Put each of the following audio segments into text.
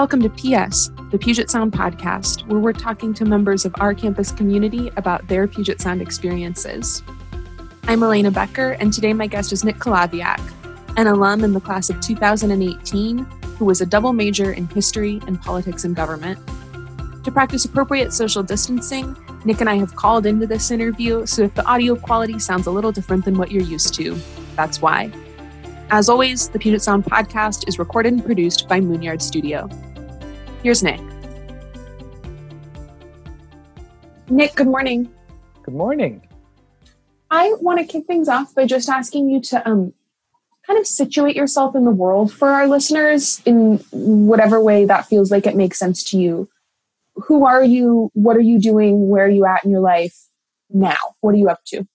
Welcome to PS, the Puget Sound podcast, where we're talking to members of our campus community about their Puget Sound experiences. I'm Elena Becker, and today my guest is Nick Kalaviak, an alum in the class of 2018 who was a double major in history and politics and government. To practice appropriate social distancing, Nick and I have called into this interview, so if the audio quality sounds a little different than what you're used to, that's why. As always, the Puget Sound podcast is recorded and produced by Moonyard Studio. Here's Nick. Nick, good morning. Good morning. I want to kick things off by just asking you to um, kind of situate yourself in the world for our listeners in whatever way that feels like it makes sense to you. Who are you? What are you doing? Where are you at in your life now? What are you up to?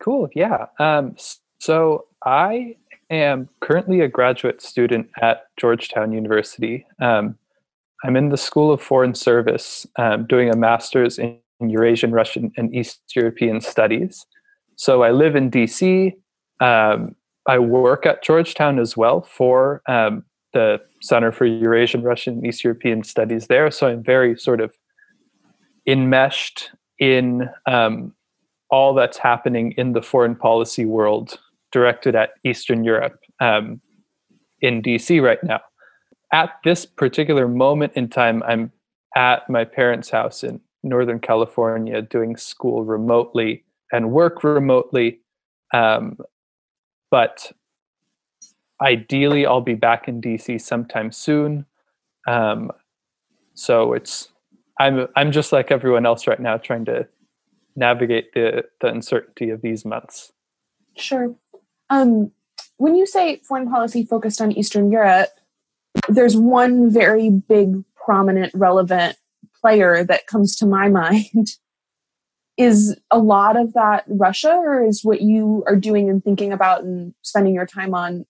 Cool. Yeah. Um, so I am currently a graduate student at Georgetown University. Um, I'm in the School of Foreign Service um, doing a master's in Eurasian, Russian, and East European Studies. So I live in DC. Um, I work at Georgetown as well for um, the Center for Eurasian, Russian, and East European Studies there. So I'm very sort of enmeshed in um, all that's happening in the foreign policy world directed at Eastern Europe um, in DC right now. At this particular moment in time, I'm at my parents' house in Northern California doing school remotely and work remotely. Um, but ideally, I'll be back in DC sometime soon. Um, so it's I'm I'm just like everyone else right now, trying to navigate the the uncertainty of these months. Sure. Um, when you say foreign policy focused on Eastern Europe, there's one very big, prominent, relevant player that comes to my mind. Is a lot of that Russia, or is what you are doing and thinking about and spending your time on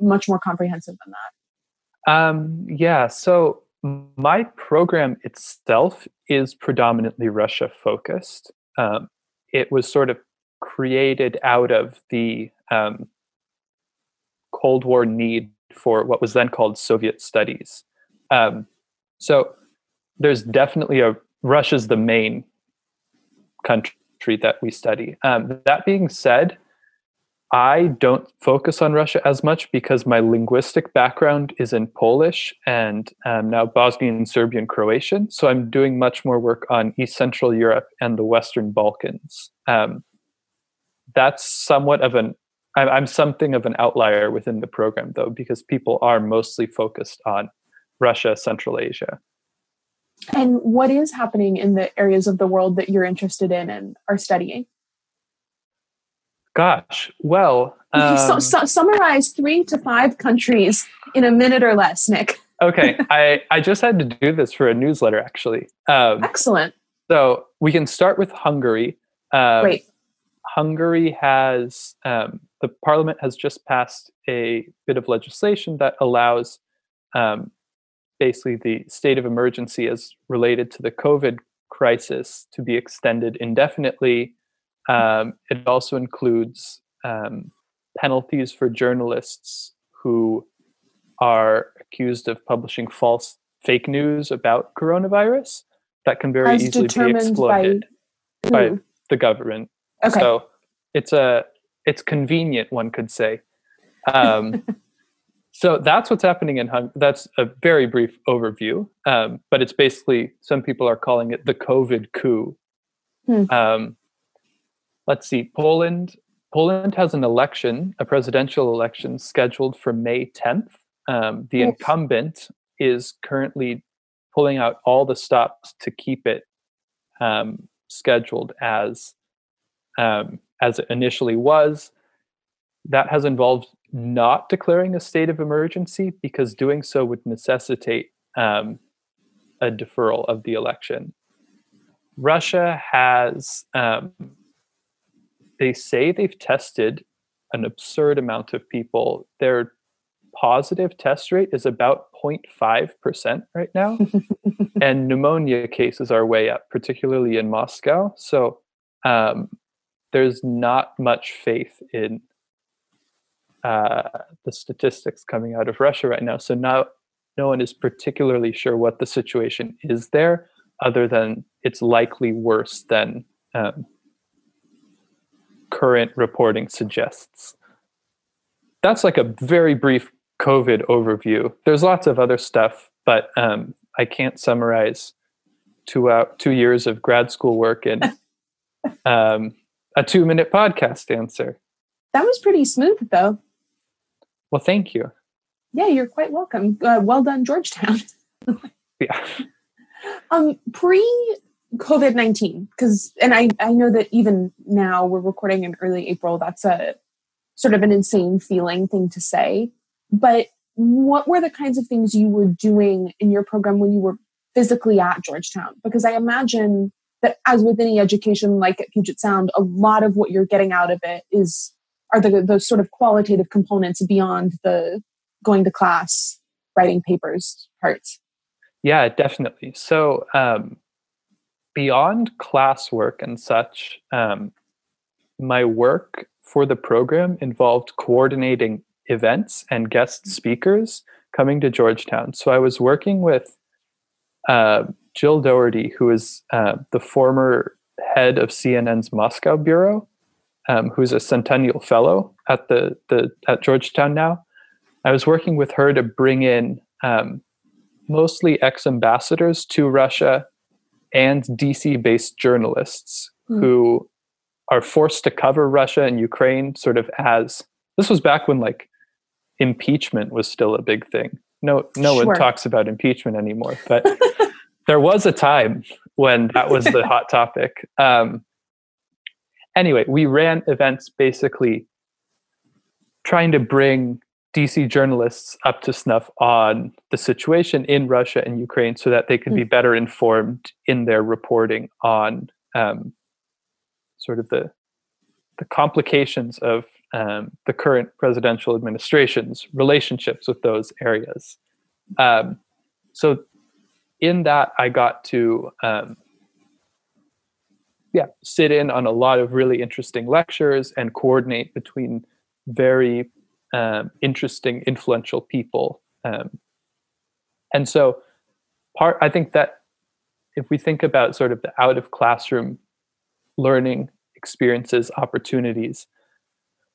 much more comprehensive than that? Um, yeah, so my program itself is predominantly Russia focused. Um, it was sort of created out of the um, Cold War need for what was then called Soviet studies. Um, so there's definitely a Russia's the main country that we study. Um, that being said, I don't focus on Russia as much because my linguistic background is in Polish and um, now Bosnian, Serbian, Croatian. So I'm doing much more work on East Central Europe and the Western Balkans. Um, that's somewhat of an I'm something of an outlier within the program, though, because people are mostly focused on Russia, Central Asia. And what is happening in the areas of the world that you're interested in and are studying? Gosh, well, um, so, so, summarize three to five countries in a minute or less, Nick. okay, I I just had to do this for a newsletter, actually. Um, Excellent. So we can start with Hungary. Um, Great. Hungary has um, the parliament has just passed a bit of legislation that allows um, basically the state of emergency as related to the COVID crisis to be extended indefinitely. Um, it also includes um, penalties for journalists who are accused of publishing false fake news about coronavirus that can very as easily be exploited by, by the government Okay. So it's a it's convenient, one could say. Um, so that's what's happening in Hungary. That's a very brief overview, um, but it's basically some people are calling it the COVID coup. Hmm. Um, let's see, Poland. Poland has an election, a presidential election, scheduled for May 10th. Um, the yes. incumbent is currently pulling out all the stops to keep it um, scheduled as um, as it initially was. That has involved not declaring a state of emergency because doing so would necessitate um, a deferral of the election. Russia has, um, they say they've tested an absurd amount of people. Their positive test rate is about 0.5% right now. and pneumonia cases are way up, particularly in Moscow. So um, there's not much faith in uh, the statistics coming out of Russia right now. So now no one is particularly sure what the situation is there, other than it's likely worse than um, current reporting suggests. That's like a very brief COVID overview. There's lots of other stuff, but um, I can't summarize two out two years of grad school work in um, a two minute podcast answer. That was pretty smooth, though. Well, thank you. Yeah, you're quite welcome. Uh, well done, Georgetown. yeah. Um, pre COVID nineteen, because and I I know that even now we're recording in early April. That's a sort of an insane feeling thing to say, but what were the kinds of things you were doing in your program when you were physically at Georgetown? Because I imagine that as with any education like at Puget Sound, a lot of what you're getting out of it is are the those sort of qualitative components beyond the going to class, writing papers parts. Yeah, definitely. So um, beyond classwork and such, um, my work for the program involved coordinating events and guest speakers coming to Georgetown. So I was working with uh, Jill Dougherty, who is uh, the former head of CNN's Moscow bureau, um, who's a Centennial Fellow at the, the at Georgetown now. I was working with her to bring in um, mostly ex-ambassadors to Russia and DC-based journalists mm. who are forced to cover Russia and Ukraine sort of as this was back when like impeachment was still a big thing. No no sure. one talks about impeachment anymore, but there was a time when that was the hot topic. Um, anyway, we ran events basically trying to bring DC journalists up to snuff on the situation in Russia and Ukraine so that they could be hmm. better informed in their reporting on um, sort of the the complications of um, the current presidential administration's relationships with those areas. Um, so, in that, I got to um, yeah sit in on a lot of really interesting lectures and coordinate between very um, interesting, influential people. Um, and so, part I think that if we think about sort of the out of classroom learning experiences, opportunities,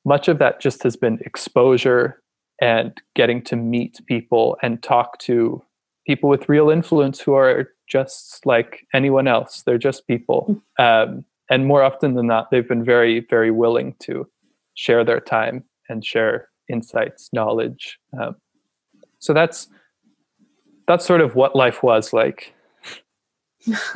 much of that just has been exposure and getting to meet people and talk to people with real influence who are just like anyone else. They're just people. Hmm. Um, and more often than not, they've been very, very willing to share their time and share insights, knowledge. Um, so that's that's sort of what life was like.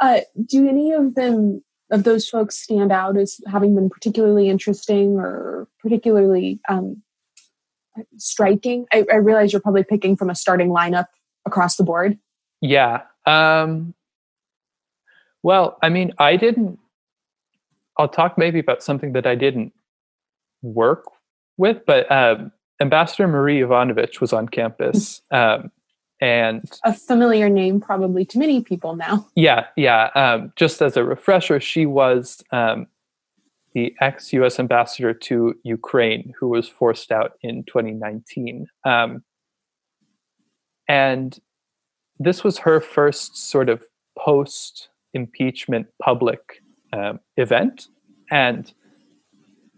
uh, do any of them of those folks stand out as having been particularly interesting or particularly um, striking? I, I, realize you're probably picking from a starting lineup across the board. Yeah. Um, well, I mean, I didn't. I'll talk maybe about something that I didn't work with, but um, Ambassador Marie Yovanovitch was on campus. Um, and a familiar name probably to many people now. Yeah, yeah. Um, just as a refresher, she was um, the ex US ambassador to Ukraine who was forced out in 2019. Um, and this was her first sort of post impeachment public um, event. And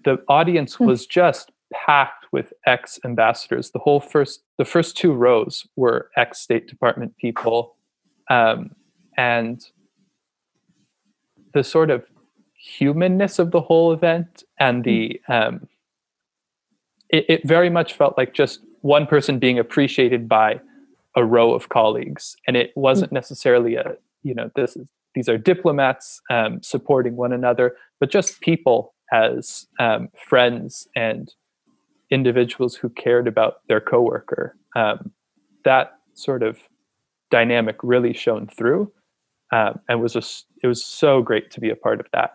the audience hmm. was just packed with ex ambassadors. The whole first, the first two rows were ex State Department people, um, and the sort of humanness of the whole event and the um, it, it very much felt like just one person being appreciated by a row of colleagues, and it wasn't necessarily a you know this is these are diplomats um, supporting one another, but just people as um, friends and individuals who cared about their coworker. Um, that sort of dynamic really shone through, um, and was just it was so great to be a part of that.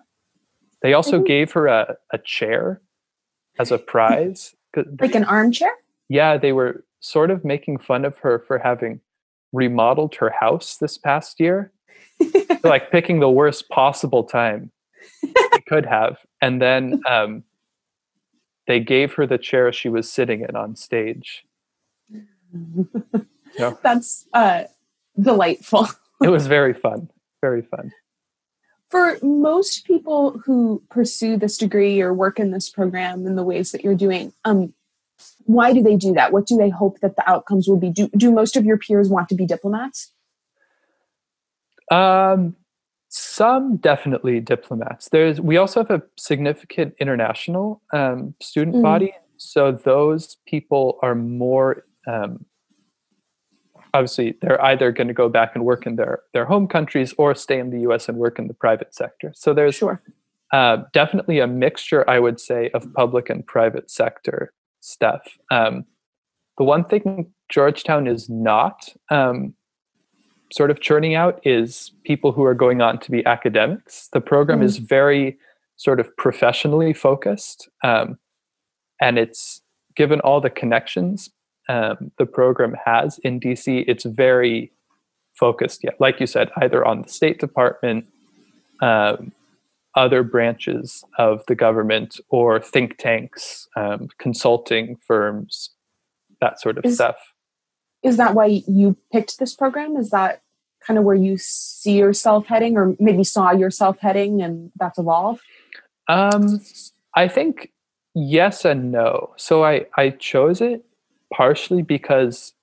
They also mm-hmm. gave her a, a chair as a prize, like an armchair. Yeah, they were sort of making fun of her for having remodeled her house this past year, like picking the worst possible time they could have, and then um, they gave her the chair she was sitting in on stage. Yeah. That's uh, delightful. it was very fun. Very fun. For most people who pursue this degree or work in this program in the ways that you're doing, um, why do they do that? What do they hope that the outcomes will be? Do, do most of your peers want to be diplomats? Um, some definitely diplomats. There's we also have a significant international um, student mm. body, so those people are more um, obviously they're either going to go back and work in their their home countries or stay in the U.S. and work in the private sector. So there's sure. uh, definitely a mixture, I would say, of public and private sector stuff. Um, the one thing Georgetown is not um, sort of churning out is people who are going on to be academics. The program mm. is very sort of professionally focused, um, and it's given all the connections um, the program has in DC. It's very focused, yeah, like you said, either on the State Department, um, other branches of the government, or think tanks, um, consulting firms, that sort of is, stuff is that why you picked this program? Is that kind of where you see yourself heading, or maybe saw yourself heading, and that's evolved? Um, I think yes and no. So I I chose it partially because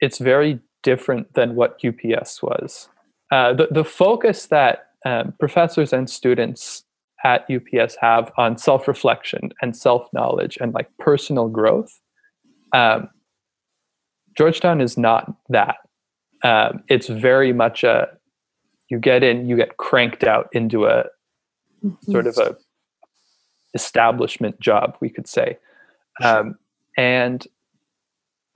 it's very different than what UPS was. Uh, the the focus that um, professors and students at UPS have on self reflection and self knowledge and like personal growth. Um, Georgetown is not that. Um, it's very much a you get in, you get cranked out into a mm-hmm. sort of a establishment job, we could say. Um, and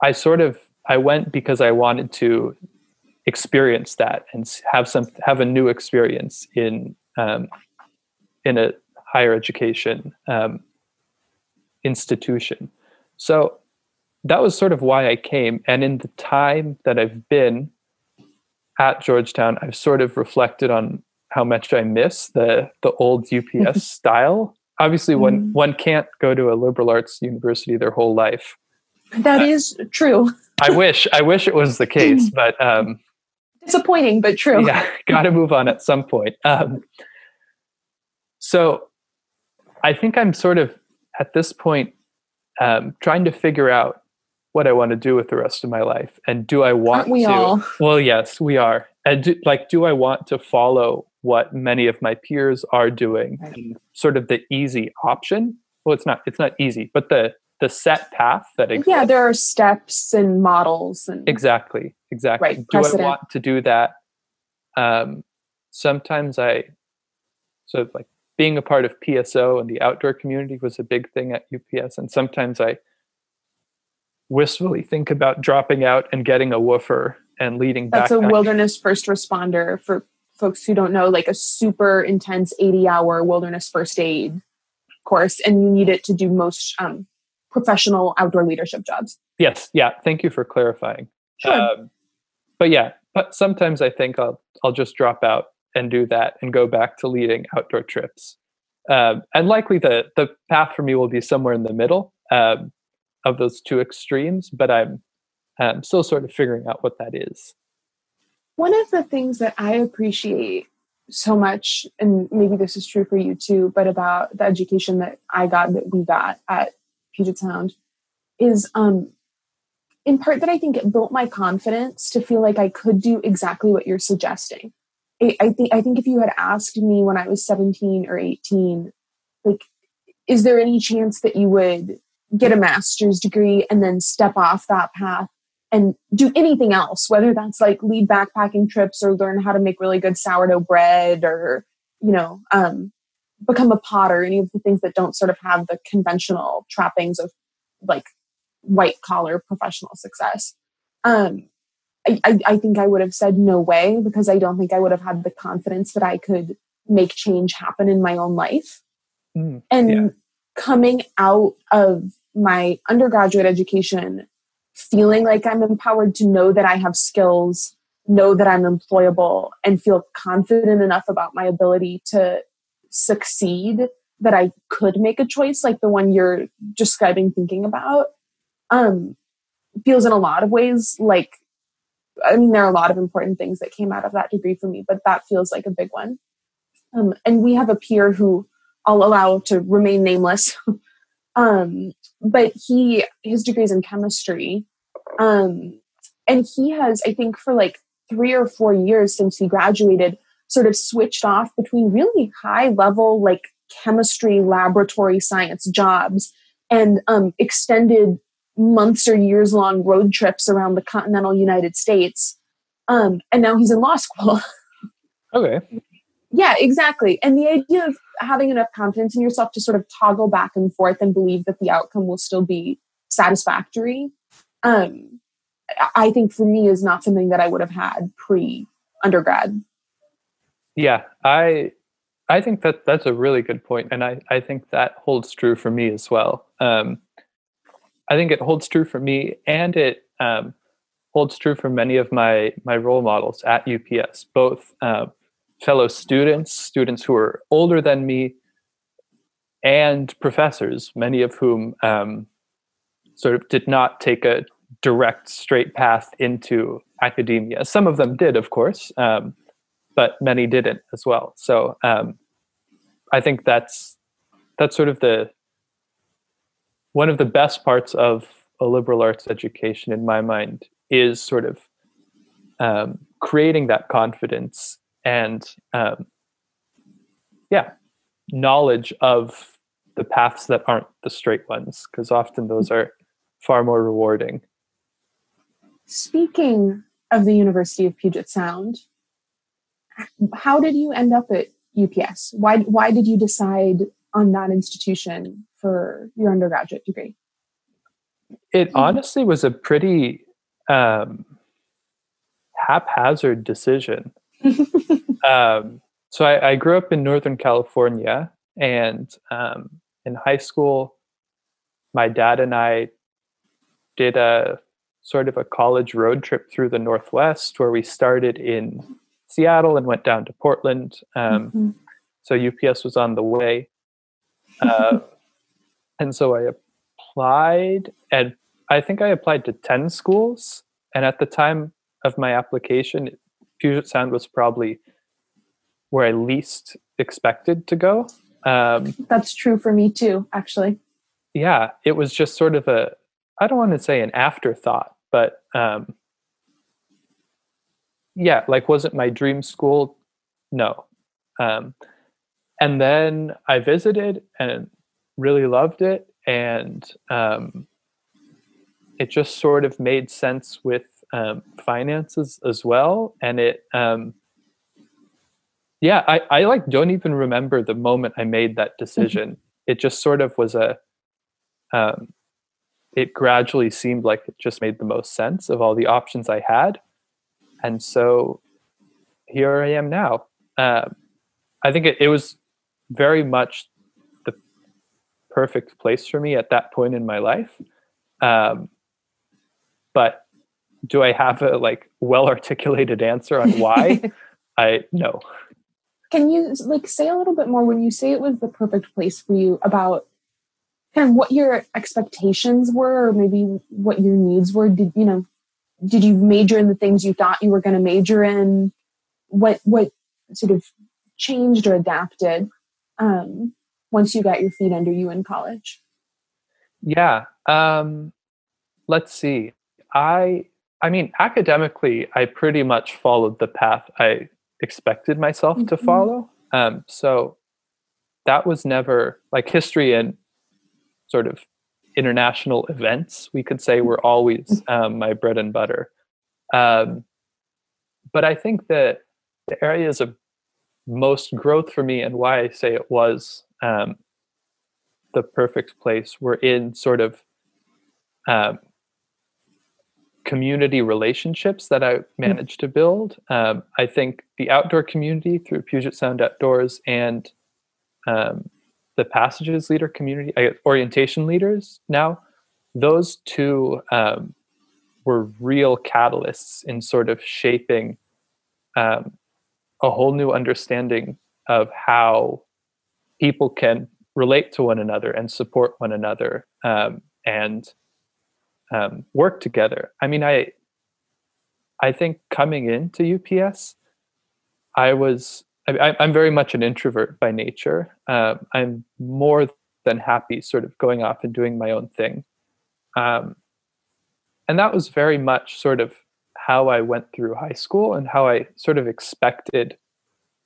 I sort of I went because I wanted to experience that and have some have a new experience in um, in a higher education um, institution. So that was sort of why I came. And in the time that I've been at Georgetown, I've sort of reflected on how much I miss the the old UPS style. Obviously, mm. one one can't go to a liberal arts university their whole life. That uh, is true. I wish I wish it was the case, but um, disappointing, but true. Yeah, got to move on at some point. Um, so, I think I'm sort of at this point um, trying to figure out what I want to do with the rest of my life. And do I want Aren't we to? All? Well, yes, we are. And do, like, do I want to follow what many of my peers are doing? Right. Sort of the easy option. Well, it's not. It's not easy, but the the set path that exists. Yeah, there are steps and models and exactly, exactly. Right, do I want to do that? Um, sometimes I, so like being a part of PSO and the outdoor community was a big thing at UPS, and sometimes I wistfully think about dropping out and getting a woofer and leading That's a wilderness first responder for folks who don't know, like a super intense 80 hour wilderness first aid course, and you need it to do most um, professional outdoor leadership jobs. Yes, yeah. Thank you for clarifying. Sure. Um, but yeah, but sometimes I think I'll I'll just drop out and do that and go back to leading outdoor trips. Um, and likely the the path for me will be somewhere in the middle. Um, of those two extremes, but I'm, I'm still sort of figuring out what that is. One of the things that I appreciate so much, and maybe this is true for you too, but about the education that I got, that we got at Puget Sound, is um, in part that I think it built my confidence to feel like I could do exactly what you're suggesting. I, I think I think if you had asked me when I was 17 or 18, like, is there any chance that you would get a master's degree and then step off that path and do anything else, whether that's like lead backpacking trips or learn how to make really good sourdough bread or, you know, um, become a potter, any of the things that don't sort of have the conventional trappings of like white collar professional success. Um, I, I, I think I would have said no way because I don't think I would have had the confidence that I could make change happen in my own life. Mm, and yeah. coming out of my undergraduate education feeling like I'm empowered to know that I have skills, know that I'm employable, and feel confident enough about my ability to succeed that I could make a choice like the one you're describing thinking about um, feels in a lot of ways like I mean, there are a lot of important things that came out of that degree for me, but that feels like a big one. Um, and we have a peer who I'll allow to remain nameless. um, but he his degree is in chemistry. Um, and he has, I think, for like three or four years since he graduated, sort of switched off between really high level like chemistry laboratory science jobs and um, extended months or years long road trips around the continental United States. Um, and now he's in law school. okay. Yeah, exactly. And the idea of having enough confidence in yourself to sort of toggle back and forth and believe that the outcome will still be satisfactory, um, I think for me is not something that I would have had pre undergrad. Yeah, I I think that that's a really good point, and I I think that holds true for me as well. Um, I think it holds true for me, and it um, holds true for many of my my role models at UPS, both uh, fellow students, students who are older than me, and professors, many of whom um, sort of did not take a direct, straight path into academia. Some of them did, of course, um, but many didn't as well. So um, I think that's that's sort of the one of the best parts of a liberal arts education, in my mind, is sort of um, creating that confidence and um, yeah knowledge of the paths that aren't the straight ones because often those are far more rewarding speaking of the university of puget sound how did you end up at ups why, why did you decide on that institution for your undergraduate degree? It honestly was a pretty um, haphazard decision. Um, so I, I, grew up in Northern California, and um, in high school, my dad and I did a sort of a college road trip through the Northwest, where we started in Seattle and went down to Portland. Um, mm-hmm. So UPS was on the way, uh, and so I applied, and I think I applied to ten schools. And at the time of my application, Puget Sound was probably where I least expected to go. Um, That's true for me too, actually. Yeah, it was just sort of a, I don't want to say an afterthought, but um, yeah, like, was it my dream school? No. Um, and then I visited and really loved it. And um, it just sort of made sense with um, finances as well, and it. Um, yeah, I, I like don't even remember the moment I made that mm-hmm. decision. Mm-hmm. It just sort of was a. Um, it gradually seemed like it just made the most sense of all the options I had, and so here I am now. Uh, I think it, it was very much the perfect place for me at that point in my life. Um, but do I have a like well articulated answer on why? I no. Can you like say a little bit more when you say it was the perfect place for you about kind of what your expectations were or maybe what your needs were? Did you know did you major in the things you thought you were going to major in? What what sort of changed or adapted um, once you got your feet under you in college? Yeah. Um, let's see. I I mean, academically, I pretty much followed the path I expected myself mm-hmm. to follow. Um, so that was never like history and sort of international events, we could say, were always mm-hmm. um, my bread and butter. Um, but I think that the areas of most growth for me and why I say it was um, the perfect place were in sort of um, community relationships that I hmm. managed to build. Um, I think the outdoor community through Puget Sound Outdoors and um, the Passages Leader community, I orientation leaders now, those two um, were real catalysts in sort of shaping um, a whole new understanding of how people can relate to one another and support one another um, and um, work together. I mean, I I think coming into UPS, I was I, am very much an introvert by nature. Um, I'm more than happy sort of going off and doing my own thing. Um, and that was very much sort of how I went through high school and how I sort of expected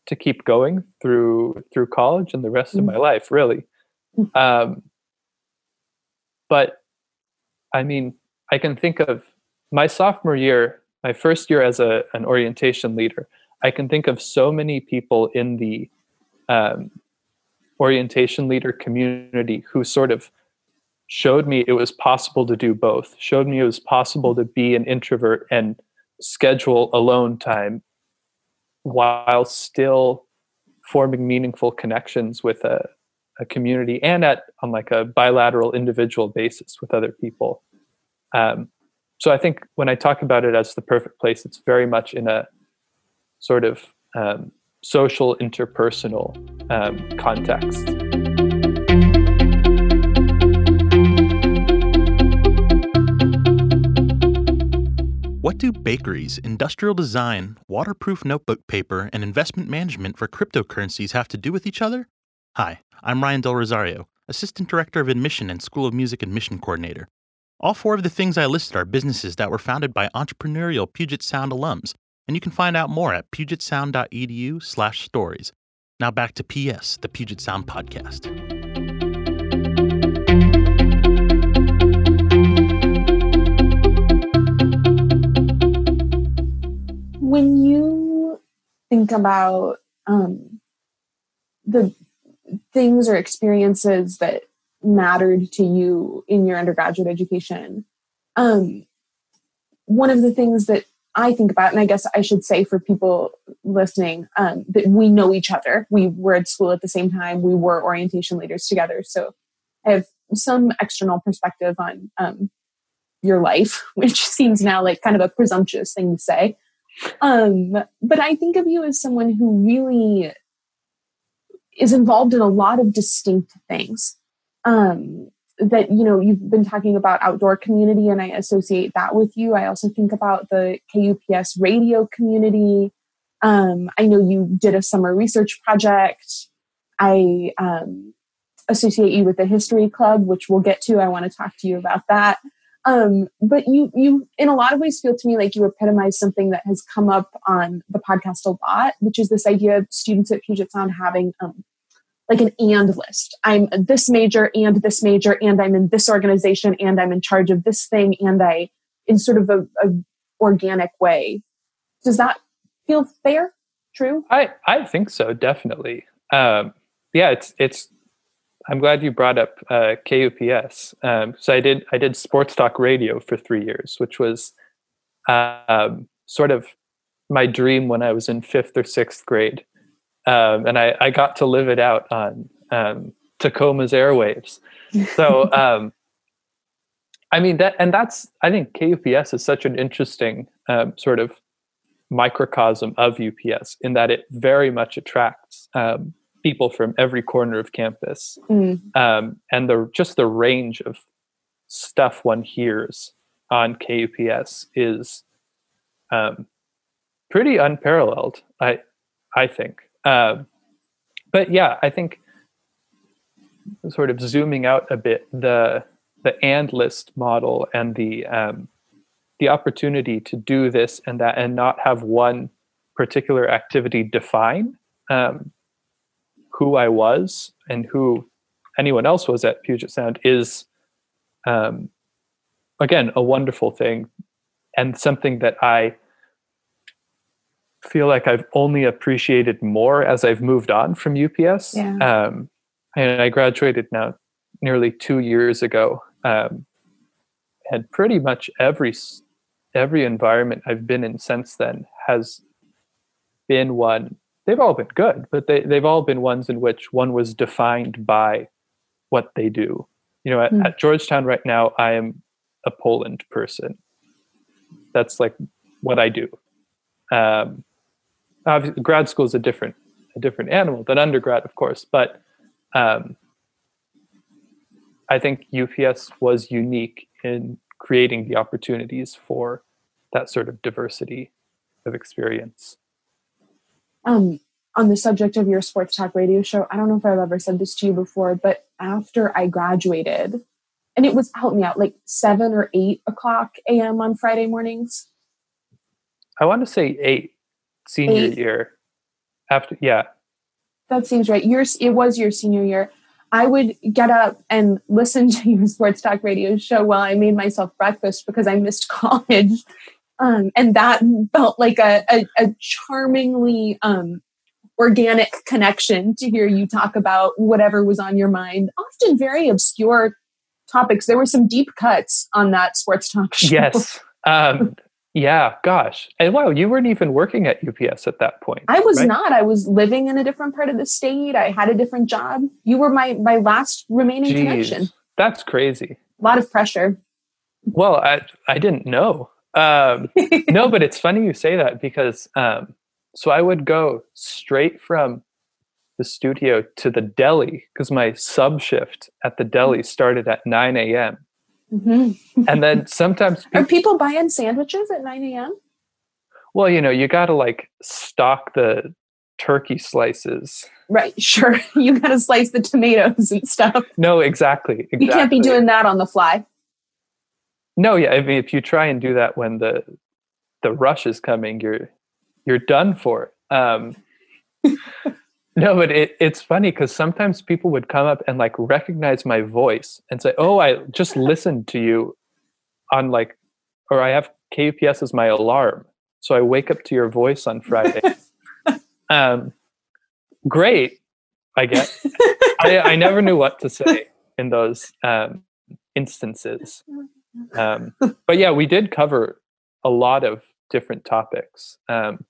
to keep going through through college and the rest mm-hmm. of my life, really. Mm. Um, but I mean, I can think of my sophomore year, my first year as a, an orientation leader. I can think of so many people in the um, orientation leader community who sort of showed me it was possible to do both, showed me it was possible to be an introvert and schedule alone time while still forming meaningful connections with a, a community and at on like a bilateral individual basis with other people. Um, so I think when I talk about it as the perfect place, it's very much in a sort of um, social interpersonal um, context. What do bakeries, industrial design, waterproof notebook paper, and investment management for cryptocurrencies have to do with each other? Hi, I'm Ryan Del Rosario, Assistant Director of Admission and School of Music Admission Coordinator. All four of the things I listed are businesses that were founded by entrepreneurial Puget Sound alums, and you can find out more at pugetsound.edu slash stories. Now back to PS, the Puget Sound podcast. When you think about um, the things or experiences that mattered to you in your undergraduate education. Um, one of the things that I think about, and I guess I should say for people listening, um, that we know each other. We were at school at the same time. We were orientation leaders together. So I have some external perspective on um, your life, which seems now like kind of a presumptuous thing to say. Um, but I think of you as someone who really is involved in a lot of distinct things um, that you know you've been talking about outdoor community and i associate that with you. I also think about the kups radio community. Um, i know you did a summer research project. I um, associate you with the history club which we'll get to. I want to talk to you about that. Um, but you you in a lot of ways feel to me like you epitomize something that has come up on the podcast a lot which is this idea of students at puget sound having um, like an and list. I'm this major and this major, and I'm in this organization, and I'm in charge of this thing, and I, in sort of a, a organic way. Does that feel fair? True? I I think so, definitely. Um, yeah, it's it's. I'm glad you brought up uh, KUPS. Um, so I did I did sports talk radio for three years, which was um, sort of my dream when I was in fifth or sixth grade um, and I, I got to live it out on um, Tacoma's airwaves. So, um, I mean that, and that's I think KUPS is such an interesting um, sort of microcosm of UPS in that it very much attracts um, people from every corner of campus, mm. Um, and the just the range of stuff one hears on KUPS is pretty unparalleled. I I think. Uh, but yeah, I think sort of zooming out a bit, the the and list model and the um, the opportunity to do this and that and not have one particular activity define um, who I was and who anyone else was at Puget Sound is um, again a wonderful thing and something that I feel like I've only appreciated more as I've moved on from UPS. Yeah. Um, and I graduated now nearly two years ago. Um, and pretty much every every environment I've been in since then has been one. They've all been good, but they they've all been ones in which one was defined by what they do. You know, at, mm. at Georgetown right now, I am a Poland person. That's like what I do. Um, grad school is a different a different animal than undergrad, of course, but um, I think UPS was unique in creating the opportunities for that sort of diversity of experience. Um, on the subject of your sports talk radio show, I don't know if I've ever said this to you before, but after I graduated, and it was help me out like seven or eight o'clock a.m. on Friday mornings. I want to say eight senior Eight. year. After yeah, That seems right. Yours, it was your senior year. I would get up and listen to your sports talk radio show while I made myself breakfast because I missed college. Um, and that felt like a, a, a charmingly um, organic connection to hear you talk about whatever was on your mind, often very obscure topics. There were some deep cuts on that sports talk show. yes, um, yeah. Gosh, and wow, you weren't even working at UPS at that point. I was right? not. I was living in a different part of the state. I had a different job. You were my my last remaining connection. That's crazy. A lot of pressure. Well, I I didn't know. Um, no, but it's funny you say that because um, so I would go straight from the studio to the deli because my sub shift at the deli started at 9 a.m. Mhm. And then sometimes, Are people buying sandwiches at 9 a.m.? well, you know, you got to like stock the turkey slices. Right, sure. You got to slice the tomatoes and stuff. No, exactly. exactly. You can't be doing that on the fly. No, yeah. I mean, if you try and do that when the the rush is coming, you're you're done for. Um, no, but it, it's funny because sometimes people would come up and like recognize my voice and say, "Oh, I just listened to you on like, or I have KUPS as my alarm, so I wake up to your voice on Friday." um, great, I guess. I, I never knew what to say in those um, instances. Um, but yeah, we did cover a lot of different topics. Um,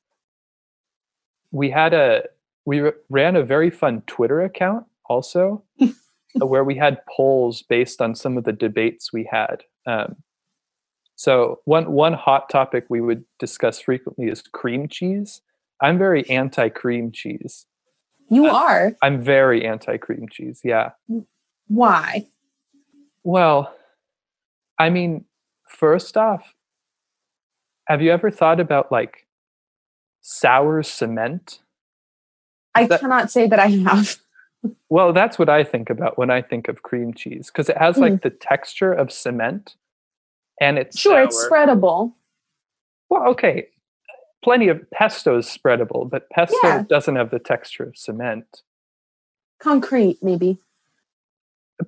we had a we r- ran a very fun Twitter account also, where we had polls based on some of the debates we had. Um, so one one hot topic we would discuss frequently is cream cheese. I'm very anti cream cheese. You Uh, are. I'm very anti cream cheese. Yeah. Why? Well, I mean, first off, have you ever thought about like sour cement? I That- cannot say that I have. Well, that's what I think about when I think of cream cheese because it has like hmm. the texture of cement and it's Sure, it's spreadable. Well, okay. Plenty of pesto is spreadable, but pesto Yeah. doesn't have the texture of cement. Concrete, maybe.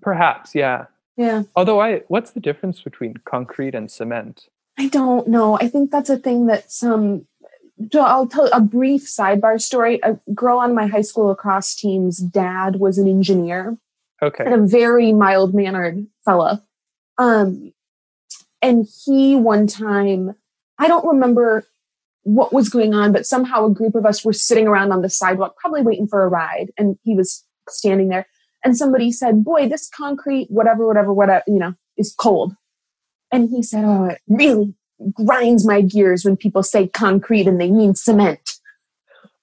Perhaps, yeah. Yeah. Although I what's the difference between concrete and cement? I don't know. I think that's a thing that some. So I'll tell a brief sidebar story. A girl on my high school lacrosse team's dad was an engineer Okay. and a very mild mannered fella. Um, and he one time, I don't remember what was going on, but somehow a group of us were sitting around on the sidewalk, probably waiting for a ride, and he was standing there. And somebody said, "Boy, this concrete, whatever, whatever, whatever, you know, is cold." And he said, "Oh, it really grinds my gears when people say concrete and they mean cement."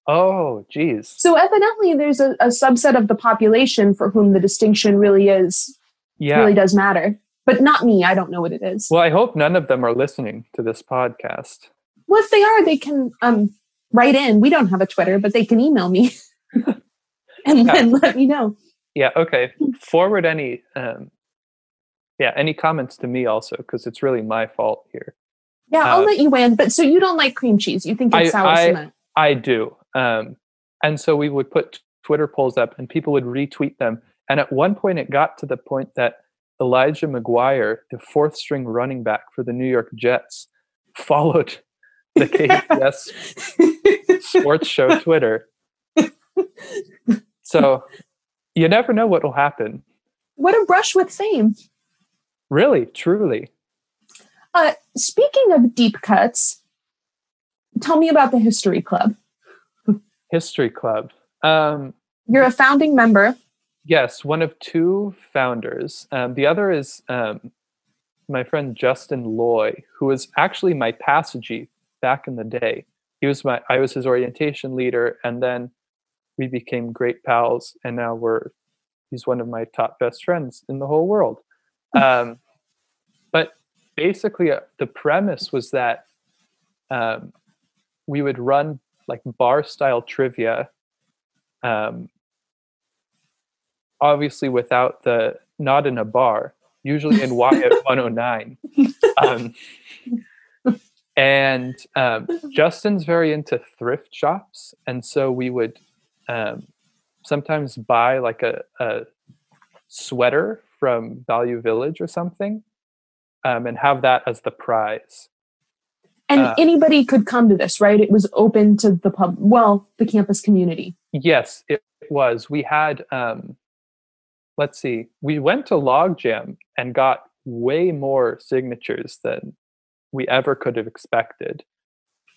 Oh, geez. So evidently, there's a, a subset of the population for whom the distinction really is Yeah. really does matter. But not me. I don't know what it is. Well, I hope none of them are listening to this podcast. Well, if they are, they can um, write in. We don't have a Twitter, but they can email me and Yeah. then let me know. Yeah, okay. Forward any um yeah, any comments to me also because it's really my fault here. Yeah, I'll Uh, let you in. But so you don't like cream cheese? You think it's I- sour I- cement? I do. Um and so we would put Twitter polls up and people would retweet them. And at one point it got to the point that Elijah McGuire, the fourth string running back for the New York Jets, followed the KUPS sports show Twitter. So you never know what will happen. what a brush with fame. Really, truly. Uh, speaking of deep cuts, tell me about the History Club. History Club. Um, You're a founding member. yes, one of two founders. Um, the other is um, my friend Justin Loy, who was actually my passagee back in the day. He was my I was his orientation leader, and then we became great pals, and now we're he's one of my top best friends in the whole world. Um, basically, uh, the premise was that um, we would run like bar style trivia. Um, obviously, without the not in a bar, usually in Wyatt 109. Um, and um, Justin's very into thrift shops, and so we would um, sometimes buy like a, a sweater from Value Village or something, um, and have that as the prize. And Uh, anybody could come to this, right? It was open to the pub, well, the campus community. Yes, it was. We had, um, let's see, we went to Logjam and got way more signatures than we ever could have expected.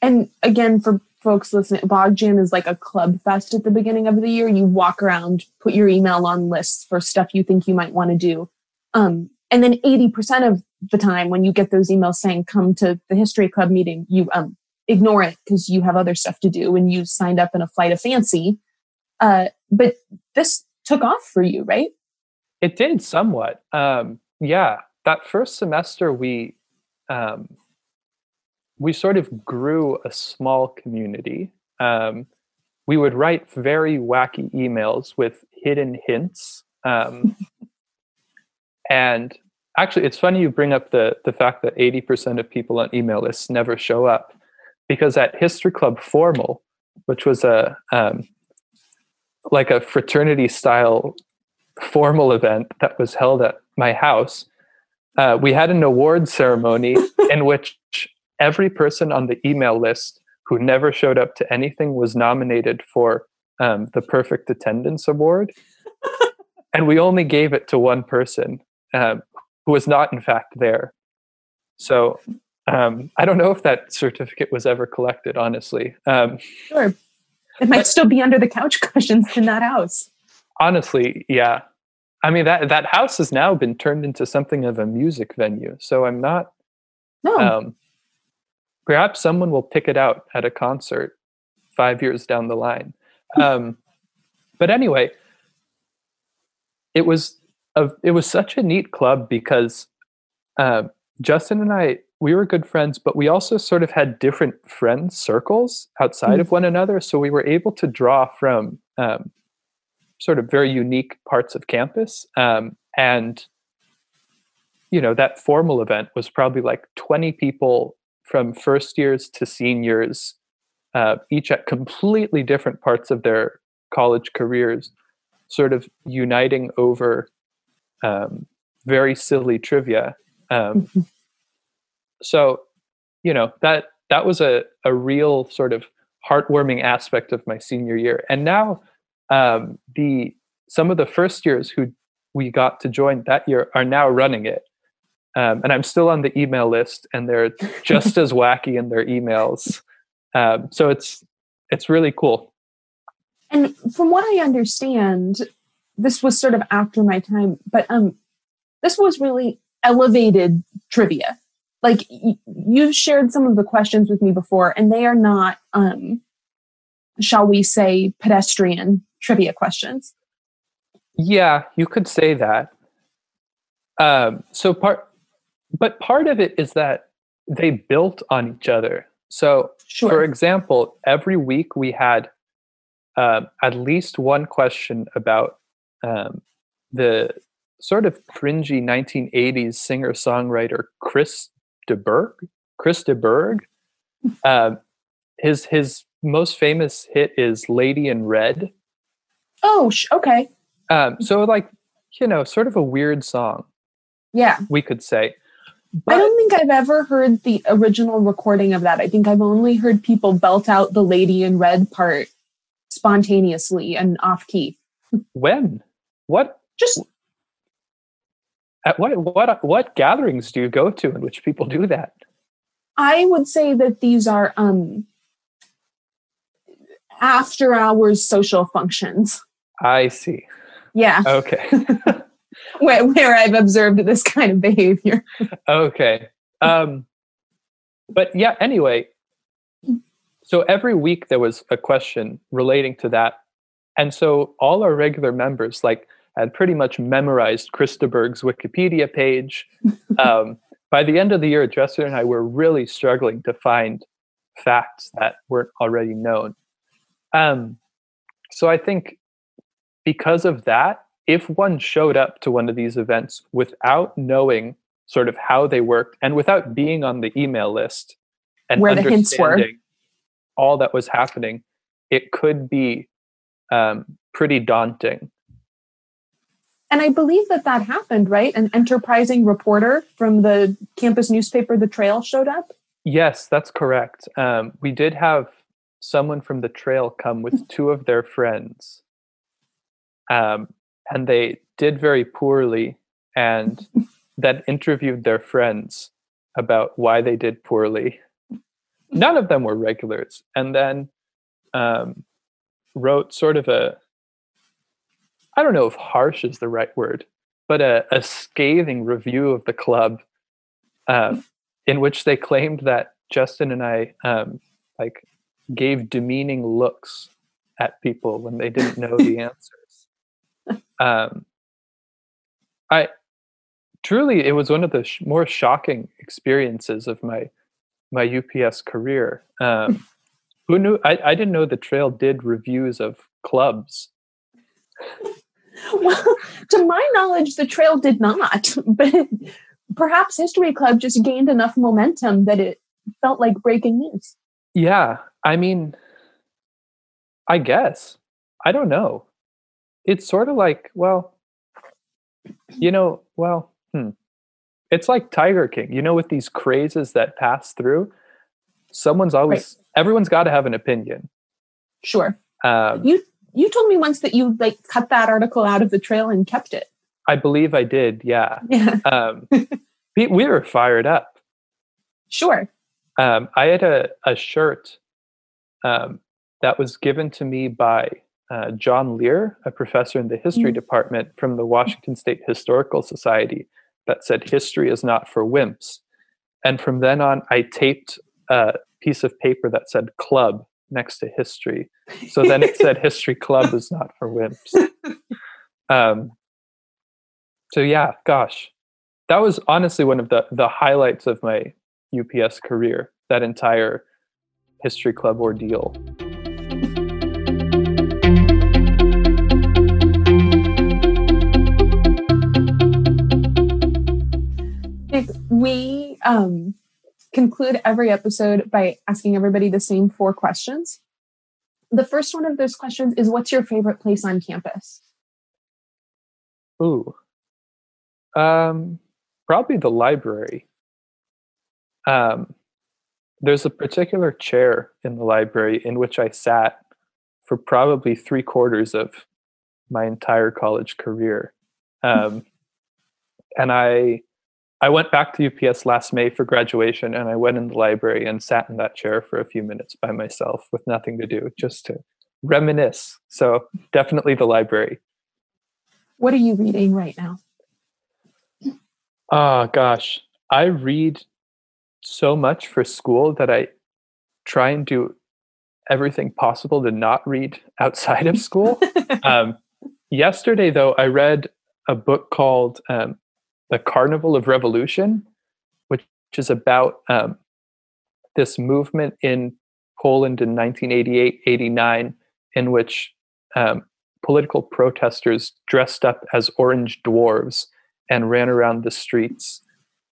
And again, for folks listening, Logjam is like a club fest at the beginning of the year. You walk around, put your email on lists for stuff you think you might want to do. Um, and then 80% of the time when you get those emails saying come to the history club meeting, you um, ignore it because you have other stuff to do and you signed up in a flight of fancy. Uh, but this took off for you, right? It did somewhat. Um, yeah, that first semester we um, we sort of grew a small community. Um, we would write very wacky emails with hidden hints. Um, and actually, it's funny you bring up the the fact that eighty percent of people on email lists never show up, because at History Club Formal, which was a um, like a fraternity style formal event that was held at my house, uh, we had an award ceremony in which every person on the email list who never showed up to anything was nominated for um, the Perfect Attendance Award. and we only gave it to one person um, who was not, in fact, there. So um, I don't know if that certificate was ever collected, honestly. Um, Sure. It might But- still be under the couch cushions in that house. honestly, yeah. I mean that that house has now been turned into something of a music venue. So I'm not No. um, perhaps someone will pick it out at a concert five years down the line. Um, but anyway, it was a, it was such a neat club because uh, Justin and I we were good friends, but we also sort of had different friend circles outside of one another. So we were able to draw from um, sort of very unique parts of campus um, and you know that formal event was probably like 20 people from first years to seniors uh, each at completely different parts of their college careers sort of uniting over um, very silly trivia um, so you know that that was a, a real sort of heartwarming aspect of my senior year and now um, the some of the first years who we got to join that year are now running it um, and I'm still on the email list, and they're just as wacky in their emails. Um, so it's it's really cool. And from what I understand, this was sort of after my time, but um, this was really elevated trivia. Like y- you've shared some of the questions with me before, and they are not, um, shall we say, pedestrian trivia questions. Yeah, you could say that. Um, so part, but part of it is that they built on each other. So Sure. For example, every week we had um, at least one question about um, the sort of cringy 1980s singer songwriter Chris de Burgh. Chris de Burgh. Um, his his most famous hit is "Lady in Red." oh, sh- okay. Um, so like you know, sort of a weird song, Yeah. we could say. I don't think I've ever heard the original recording of that. I think I've only heard people belt out the lady in red part spontaneously and off key. when? What? Just At what? What? What gatherings do you go to in which people do that? I would say that these are um after hours social functions. I see. Yeah, Okay. where, where I've observed this kind of behavior. okay. Um, but yeah, anyway, so every week there was a question relating to that. And so all our regular members, like, had pretty much memorized Chris de Burgh's Wikipedia page. Um, by the end of the year, Dresser and I were really struggling to find facts that weren't already known. Um, so I think because of that, if one showed up to one of these events without knowing sort of how they worked and without being on the email list and Where the hints were. understanding all that was happening, it could be um, pretty daunting. And I believe that that happened, right? An enterprising reporter from the campus newspaper, The Trail, showed up. Yes, that's correct. Um, we did have someone from the trail come with two of their friends, um, and they did very poorly, and then interviewed their friends about why they did poorly. None of them were regulars, and then um, wrote sort of a I don't know if harsh is the right word, but a, a scathing review of the club, um, in which they claimed that Justin and I um, like gave demeaning looks at people when they didn't know the answers. Um, I truly, it was one of the sh- more shocking experiences of my my UPS career. Um, who knew? I, I didn't know the trail did reviews of clubs. Well, to my knowledge, the trail did not, but perhaps History Club just gained enough momentum that it felt like breaking news. Yeah, I mean, I guess. I don't know. It's sort of like, well, you know, well, hmm. It's like Tiger King, you know, with these crazes that pass through. Someone's always, everyone's got to have an opinion. Sure. Um, You you told me once that you like cut that article out of the trail and kept it. I believe I did, yeah. Yeah. Um, we, we were fired up. Sure. um, I had a, a shirt um, that was given to me by uh, John Lear, a professor in the history Mm. department from the Washington State Historical Society, that said, History is not for wimps. And from then on, I taped a piece of paper that said club next to history. So then it said, History Club is not for wimps. Um, so, yeah, gosh, that was honestly one of the, the highlights of my UPS career, that entire history club ordeal. We um, conclude every episode by asking everybody the same four questions. The first one of those questions is What's your favorite place on campus? Ooh. Um, probably the library. Um, there's a particular chair in the library in which I sat for probably three quarters of my entire college career. Um, and I I went back to UPS last May for graduation and I went in the library and sat in that chair for a few minutes by myself with nothing to do, just to reminisce. So definitely the library. What are you reading right now? Oh gosh, I read so much for school that I try and do everything possible to not read outside of school. um, yesterday, though, I read a book called um, "The Carnival of Revolution," which is about um, this movement in Poland in 1988-89, in which um, political protesters dressed up as orange dwarves and ran around the streets.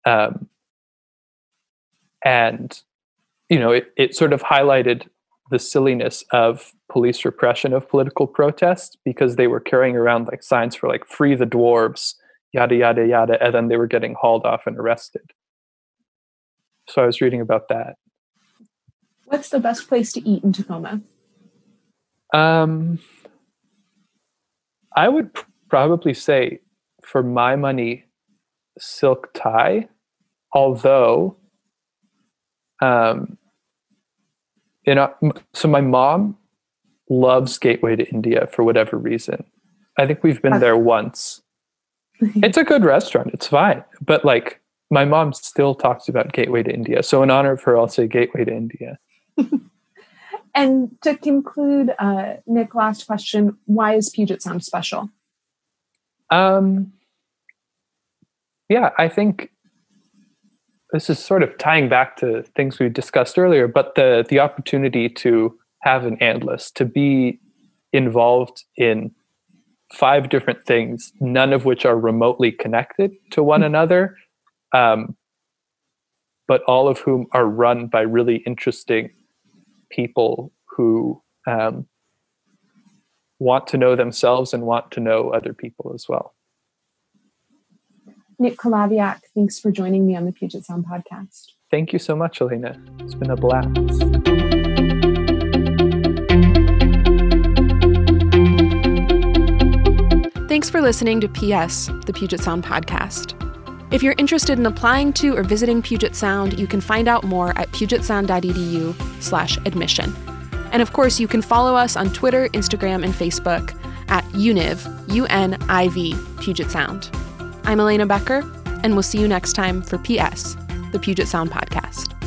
Um, and, you know, it, it sort of highlighted the silliness of police repression of political protest because they were carrying around like signs for like free the dwarves, yada, yada, yada. And then they were getting hauled off and arrested. So I was reading about that. What's the best place to eat in Tacoma? Um, I would pr- probably say, for my money, Silk Thai. Although, um, you know, so my mom loves Gateway to India for whatever reason. I think we've been there once. It's a good restaurant. It's fine, but like my mom still talks about Gateway to India. So in honor of her, I'll say Gateway to India. And to conclude, uh, Nick, last question Why is Puget Sound special? Um, yeah, I think this is sort of tying back to things we discussed earlier, but the the opportunity to have an ANDLIS, to be involved in five different things, none of which are remotely connected to one another, um, but all of whom are run by really interesting people who um, want to know themselves and want to know other people as well. Nick Kolaviak, thanks for joining me on the Puget Sound podcast. Thank you so much, Elena. It's been a blast. Thanks for listening to PS, the Puget Sound podcast. If you're interested in applying to or visiting Puget Sound, you can find out more at pugetsound.edu slash admission. And of course, you can follow us on Twitter, Instagram, and Facebook at UNIV, U-N-I-V, Puget Sound. I'm Elena Becker, and we'll see you next time for PS, the Puget Sound podcast.